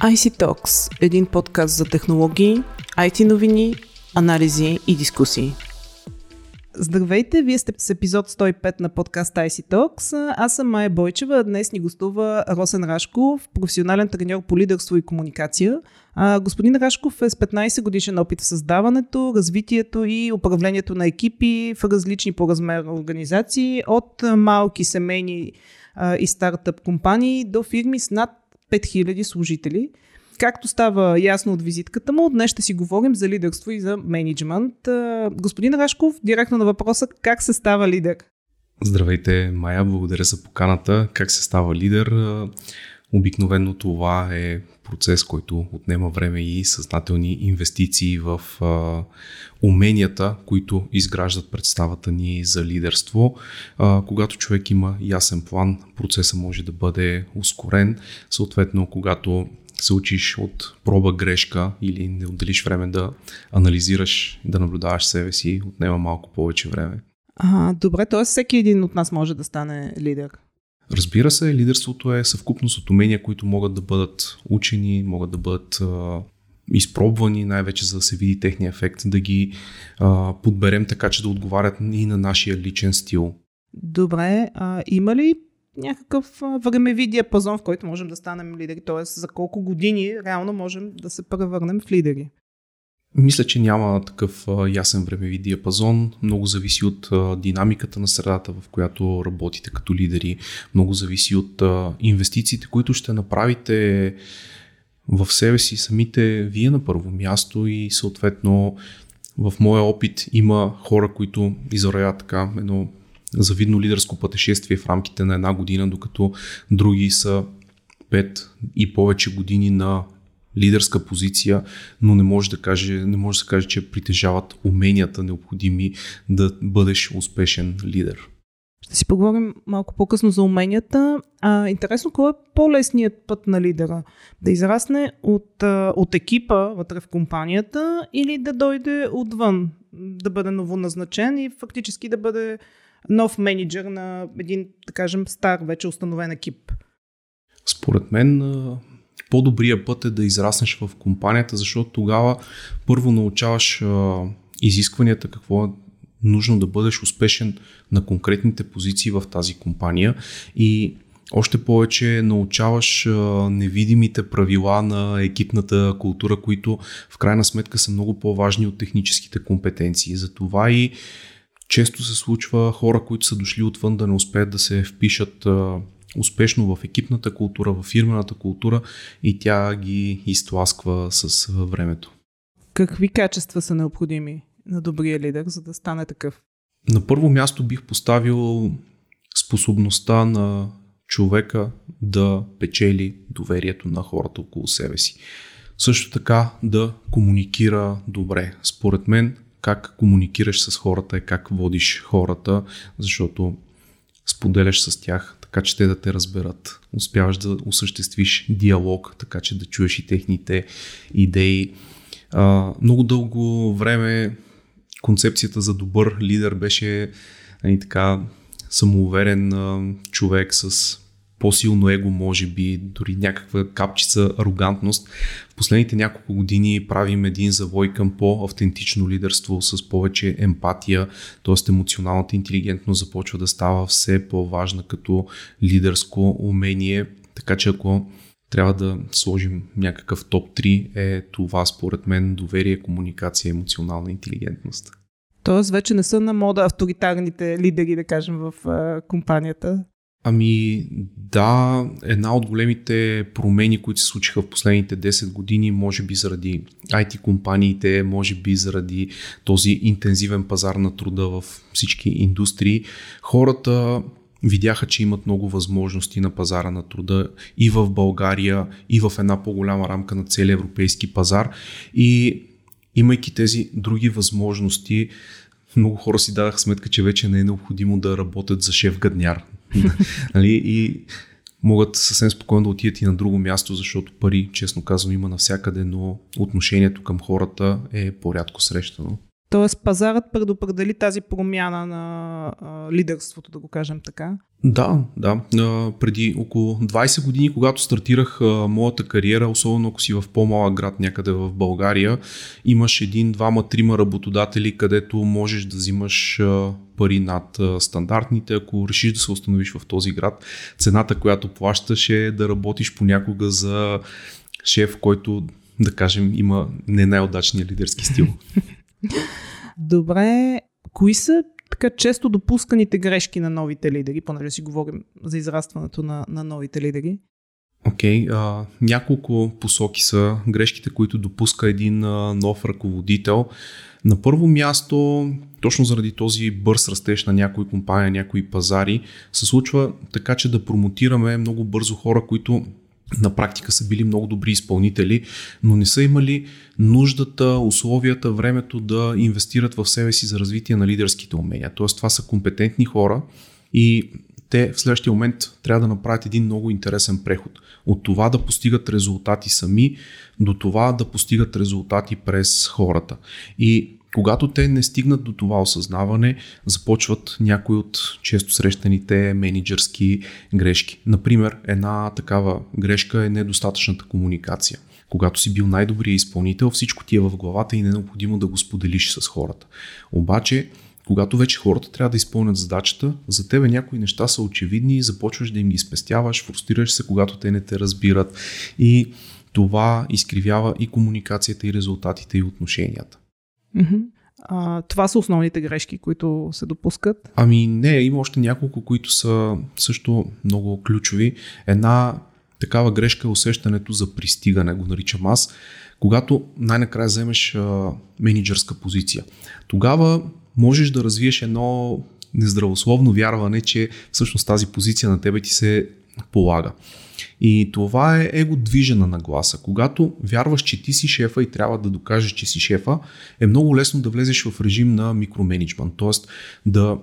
IC Talks – един подкаст за технологии, IT новини, анализи и дискусии. Здравейте, вие сте с епизод 105 на подкаст IC Talks. Аз съм Майя Бойчева, днес ни гостува Росен Рашков, професионален треньор по лидерство и комуникация. А, господин Рашков е с 15 годишен опит в създаването, развитието и управлението на екипи в различни по размер организации, от малки семейни и стартъп компании до фирми с над 5000 служители. Както става ясно от визитката му, днес ще си говорим за лидерство и за менеджмент. Господин Рашков, директно на въпроса как се става лидер? Здравейте, Майя, благодаря за поканата. Как се става лидер? Обикновено това е процес, който отнема време и съзнателни инвестиции в а, уменията, които изграждат представата ни за лидерство. А, когато човек има ясен план, процесът може да бъде ускорен. Съответно, когато се учиш от проба грешка или не отделиш време да анализираш, да наблюдаваш себе си, отнема малко повече време. А, добре, т.е. всеки един от нас може да стане лидер. Разбира се, лидерството е съвкупност от умения, които могат да бъдат учени, могат да бъдат а, изпробвани, най-вече за да се види техния ефект, да ги а, подберем така, че да отговарят и на нашия личен стил. Добре, а има ли някакъв времеви диапазон, в който можем да станем лидери? Т.е. за колко години реално можем да се превърнем в лидери? Мисля, че няма такъв ясен времеви диапазон. Много зависи от динамиката на средата, в която работите като лидери. Много зависи от инвестициите, които ще направите в себе си самите вие на първо място и съответно в моя опит има хора, които израят така едно завидно лидерско пътешествие в рамките на една година, докато други са 5 и повече години на лидерска позиция, но не може да, каже, не може да се каже, че притежават уменията необходими да бъдеш успешен лидер. Ще си поговорим малко по-късно за уменията. А, интересно, кой е по-лесният път на лидера? Да израсне от, от екипа вътре в компанията или да дойде отвън, да бъде новоназначен и фактически да бъде нов менеджер на един, да кажем, стар, вече установен екип? Според мен по-добрия път е да израснеш в компанията, защото тогава първо научаваш а, изискванията, какво е нужно да бъдеш успешен на конкретните позиции в тази компания и още повече научаваш невидимите правила на екипната култура, които в крайна сметка са много по-важни от техническите компетенции. Затова и често се случва хора, които са дошли отвън да не успеят да се впишат успешно в екипната култура, в фирмената култура и тя ги изтласква с времето. Какви качества са необходими на добрия лидер, за да стане такъв? На първо място бих поставил способността на човека да печели доверието на хората около себе си. Също така да комуникира добре. Според мен, как комуникираш с хората е как водиш хората, защото споделяш с тях така че те да те разберат. Успяваш да осъществиш диалог, така че да чуеш и техните идеи. А, много дълго време концепцията за добър лидер беше нали, така самоуверен а, човек с по-силно его, може би, дори някаква капчица арогантност. В последните няколко години правим един завой към по-автентично лидерство с повече емпатия, т.е. емоционалната интелигентност започва да става все по-важна като лидерско умение. Така че ако трябва да сложим някакъв топ 3 е това според мен доверие, комуникация, емоционална интелигентност. Тоест вече не са на мода авторитарните лидери, да кажем, в компанията. Ами да, една от големите промени, които се случиха в последните 10 години, може би заради IT компаниите, може би заради този интензивен пазар на труда в всички индустрии, хората видяха, че имат много възможности на пазара на труда и в България, и в една по-голяма рамка на целия европейски пазар. И имайки тези други възможности, много хора си дадаха сметка, че вече не е необходимо да работят за шеф гадняр. нали? И могат съвсем спокойно да отидат и на друго място, защото пари, честно казвам, има навсякъде, но отношението към хората е по-рядко срещано. Тоест пазарът предопредели тази промяна на а, лидерството, да го кажем така. Да, да. А, преди около 20 години, когато стартирах а, моята кариера, особено ако си в по-малък град някъде в България, имаш един, двама, трима работодатели, където можеш да взимаш а, пари над а, стандартните. Ако решиш да се установиш в този град, цената, която плащаш е да работиш понякога за шеф, който, да кажем, има не най-удачния лидерски стил. Добре, кои са така често допусканите грешки на новите лидери, понеже си говорим за израстването на, на новите лидери? Окей, okay, няколко посоки са грешките, които допуска един а, нов ръководител. На първо място, точно заради този бърз растеж на някои компании, някои пазари, се случва така, че да промотираме много бързо хора, които на практика са били много добри изпълнители, но не са имали нуждата, условията, времето да инвестират в себе си за развитие на лидерските умения. Тоест това са компетентни хора и те в следващия момент трябва да направят един много интересен преход. От това да постигат резултати сами, до това да постигат резултати през хората. И когато те не стигнат до това осъзнаване, започват някои от често срещаните менеджерски грешки. Например, една такава грешка е недостатъчната комуникация. Когато си бил най-добрият изпълнител, всичко ти е в главата и не е необходимо да го споделиш с хората. Обаче, когато вече хората трябва да изпълнят задачата, за тебе някои неща са очевидни и започваш да им ги спестяваш, фрустрираш се, когато те не те разбират и това изкривява и комуникацията, и резултатите, и отношенията. Mm-hmm. А, това са основните грешки, които се допускат? Ами не, има още няколко, които са също много ключови. Една такава грешка е усещането за пристигане, го наричам аз. Когато най-накрая вземеш а, менеджерска позиция, тогава можеш да развиеш едно нездравословно вярване, че всъщност тази позиция на тебе ти се полага. И това е его движена нагласа. Когато вярваш, че ти си шефа и трябва да докажеш, че си шефа, е много лесно да влезеш в режим на микроменеджмент, т.е. да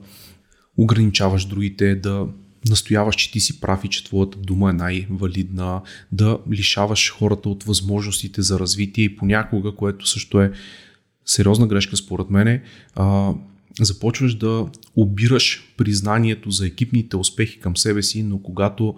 ограничаваш другите, да настояваш, че ти си прав и че твоята дума е най-валидна, да лишаваш хората от възможностите за развитие и понякога, което също е сериозна грешка според мене, а, започваш да обираш признанието за екипните успехи към себе си, но когато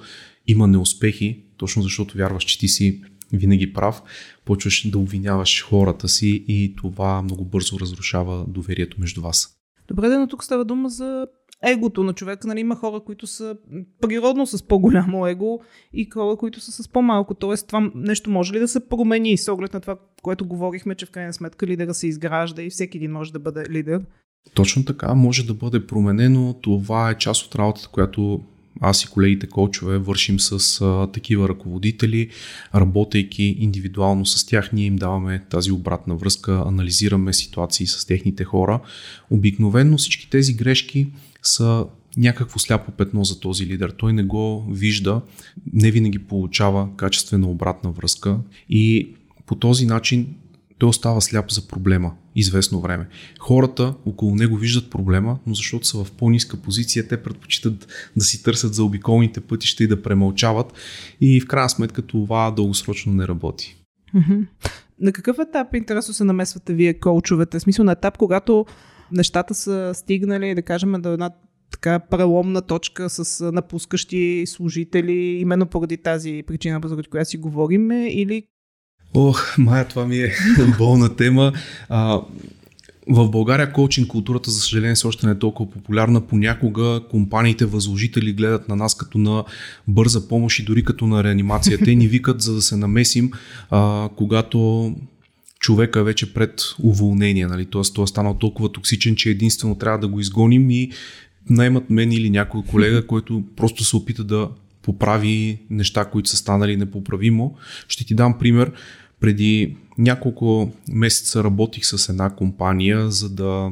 има неуспехи, точно защото вярваш, че ти си винаги прав, почваш да обвиняваш хората си и това много бързо разрушава доверието между вас. Добре, но тук става дума за егото на човека. Нали, има хора, които са природно с по-голямо его и хора, които са с по-малко. Тоест, това нещо може ли да се промени с оглед на това, което говорихме, че в крайна сметка лидера се изгражда и всеки един може да бъде лидер? Точно така, може да бъде променено. Това е част от работата, която аз и колегите коучове вършим с а, такива ръководители, работейки индивидуално с тях, ние им даваме тази обратна връзка, анализираме ситуации с техните хора. Обикновено всички тези грешки са някакво сляпо петно за този лидер. Той не го вижда, не винаги получава качествена обратна връзка и по този начин той остава сляп за проблема известно време. Хората около него виждат проблема, но защото са в по-ниска позиция, те предпочитат да си търсят за обиколните пътища и да премълчават и в крайна сметка това дългосрочно не работи. На какъв етап интересно се намесвате вие, коучовете? В смисъл на етап, когато нещата са стигнали, да кажем, до една така преломна точка с напускащи служители, именно поради тази причина, за която си говорим, или Ох, Майя, това ми е болна тема. А, в България коучинг културата, за съжаление, все още не е толкова популярна. Понякога компаниите възложители гледат на нас като на бърза помощ и дори като на реанимация. Те ни викат за да се намесим, а, когато човека е вече пред уволнение. Нали? Тоест, той е станал толкова токсичен, че единствено трябва да го изгоним и наймат мен или някой колега, който просто се опита да поправи неща, които са станали непоправимо. Ще ти дам пример. Преди няколко месеца работих с една компания, за да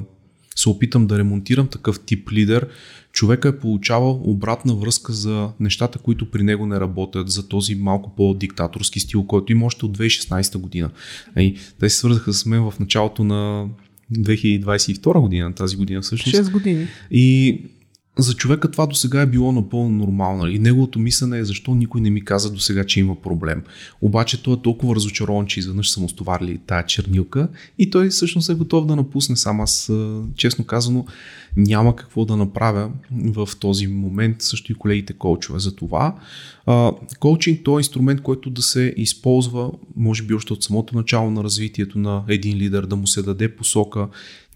се опитам да ремонтирам такъв тип лидер. Човека е получавал обратна връзка за нещата, които при него не работят, за този малко по-диктаторски стил, който има още от 2016 година. И те се свързаха с мен в началото на 2022 година, тази година всъщност. 6 години. И за човека това до сега е било напълно нормално. И неговото мислене е защо никой не ми каза до сега, че има проблем. Обаче той е толкова разочарован, че изведнъж са му стоварили тая чернилка и той всъщност е готов да напусне сам. Аз, честно казано, няма какво да направя в този момент. Също и колегите коучове. За това коучинг то е инструмент, който да се използва, може би още от самото начало на развитието на един лидер, да му се даде посока.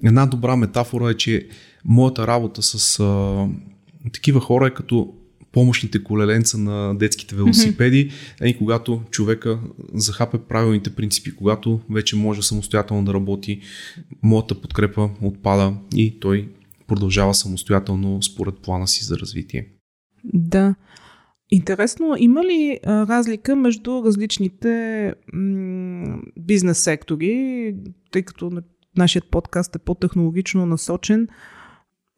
Една добра метафора е, че моята работа с а, такива хора е като помощните колеленца на детските велосипеди, mm-hmm. и когато човека захапе правилните принципи, когато вече може самостоятелно да работи, моята подкрепа отпада и той продължава самостоятелно според плана си за развитие. Да. Интересно, има ли а, разлика между различните м- бизнес сектори, тъй като нашият подкаст е по-технологично насочен?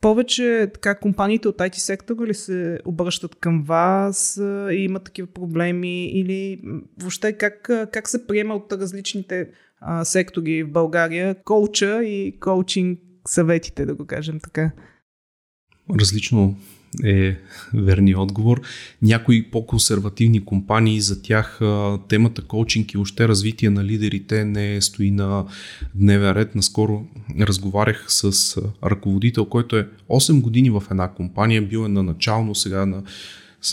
повече така компаниите от IT сектора ли се обръщат към вас и имат такива проблеми или въобще как, как се приема от различните а, сектори в България коуча и коучинг съветите, да го кажем така? Различно е верният отговор. Някои по-консервативни компании, за тях темата коучинг и още развитие на лидерите не стои на дневен ред. Наскоро разговарях с ръководител, който е 8 години в една компания, бил е на начално, сега на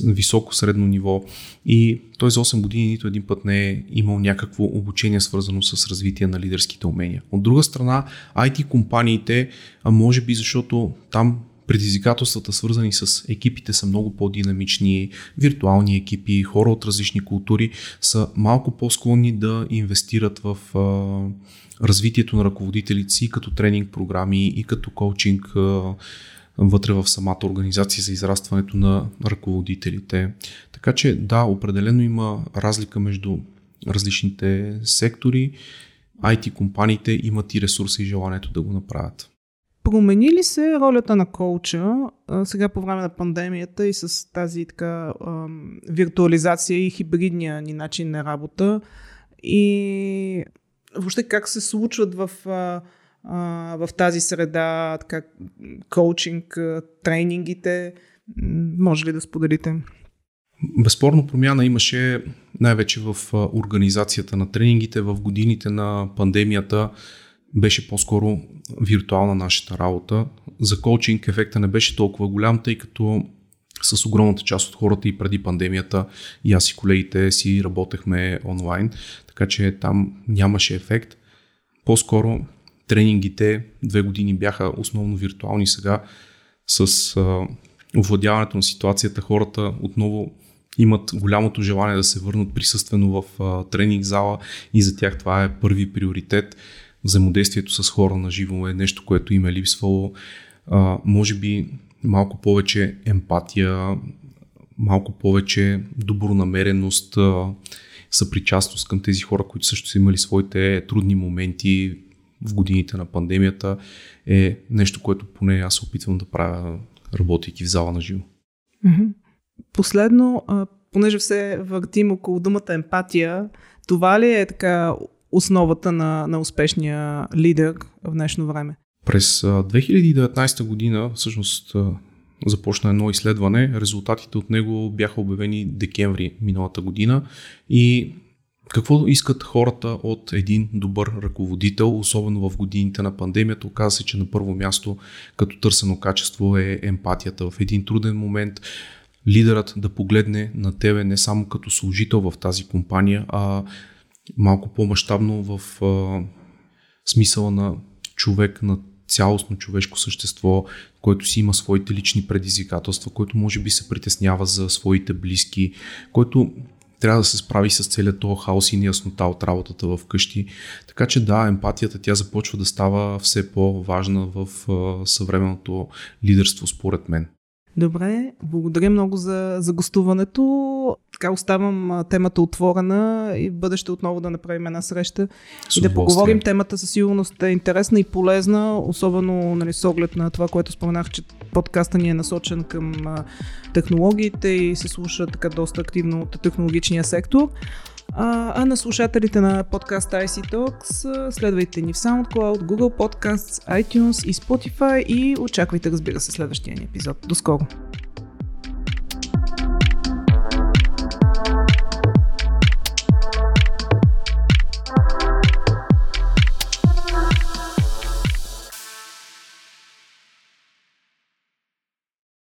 високо средно ниво и той за 8 години нито един път не е имал някакво обучение свързано с развитие на лидерските умения. От друга страна, IT компаниите, може би защото там Предизвикателствата, свързани с екипите, са много по-динамични, виртуални екипи, хора от различни култури са малко по-склонни да инвестират в а, развитието на ръководителите си като тренинг програми и като коучинг а, вътре в самата организация за израстването на ръководителите. Така че да, определено има разлика между различните сектори. IT компаниите имат и ресурса и желанието да го направят. Промени ли се ролята на коуча а, сега по време на пандемията и с тази така а, виртуализация и хибридния ни начин на работа? И въобще как се случват в, а, а, в тази среда така, коучинг, тренингите? Може ли да споделите? Безспорно промяна имаше най-вече в организацията на тренингите в годините на пандемията беше по-скоро виртуална нашата работа. За коучинг ефекта не беше толкова голям, тъй като с огромната част от хората и преди пандемията и аз и колегите си работехме онлайн, така че там нямаше ефект. По-скоро тренингите две години бяха основно виртуални сега с а, овладяването на ситуацията хората отново имат голямото желание да се върнат присъствено в а, тренинг зала и за тях това е първи приоритет взаимодействието с хора на живо е нещо, което им е липсвало. А, може би малко повече емпатия, малко повече добронамереност, съпричастност към тези хора, които също са имали своите трудни моменти в годините на пандемията, е нещо, което поне аз се опитвам да правя, работейки в зала на живо. Последно, понеже все въртим около думата емпатия, това ли е така основата на, на успешния лидер в днешно време? През 2019 година всъщност започна едно изследване. Резултатите от него бяха обявени декември миналата година и какво искат хората от един добър ръководител, особено в годините на пандемията? Оказва се, че на първо място като търсено качество е емпатията. В един труден момент лидерът да погледне на тебе не само като служител в тази компания, а малко по-масштабно в а, смисъла на човек, на цялостно човешко същество, който си има своите лични предизвикателства, който може би се притеснява за своите близки, който трябва да се справи с целият този хаос и неяснота от работата в къщи. Така че да, емпатията тя започва да става все по-важна в съвременното лидерство, според мен. Добре, благодаря много за, за гостуването. Така оставам темата отворена и в бъдеще отново да направим една среща и да поговорим. Темата със сигурност е интересна и полезна, особено нали, с оглед на това, което споменах, че подкаста ни е насочен към технологиите и се слуша така доста активно от технологичния сектор. А, а на слушателите на подкаста IC Talks следвайте ни в SoundCloud, Google Podcasts, iTunes и Spotify и очаквайте, разбира се, следващия ни епизод. До скоро!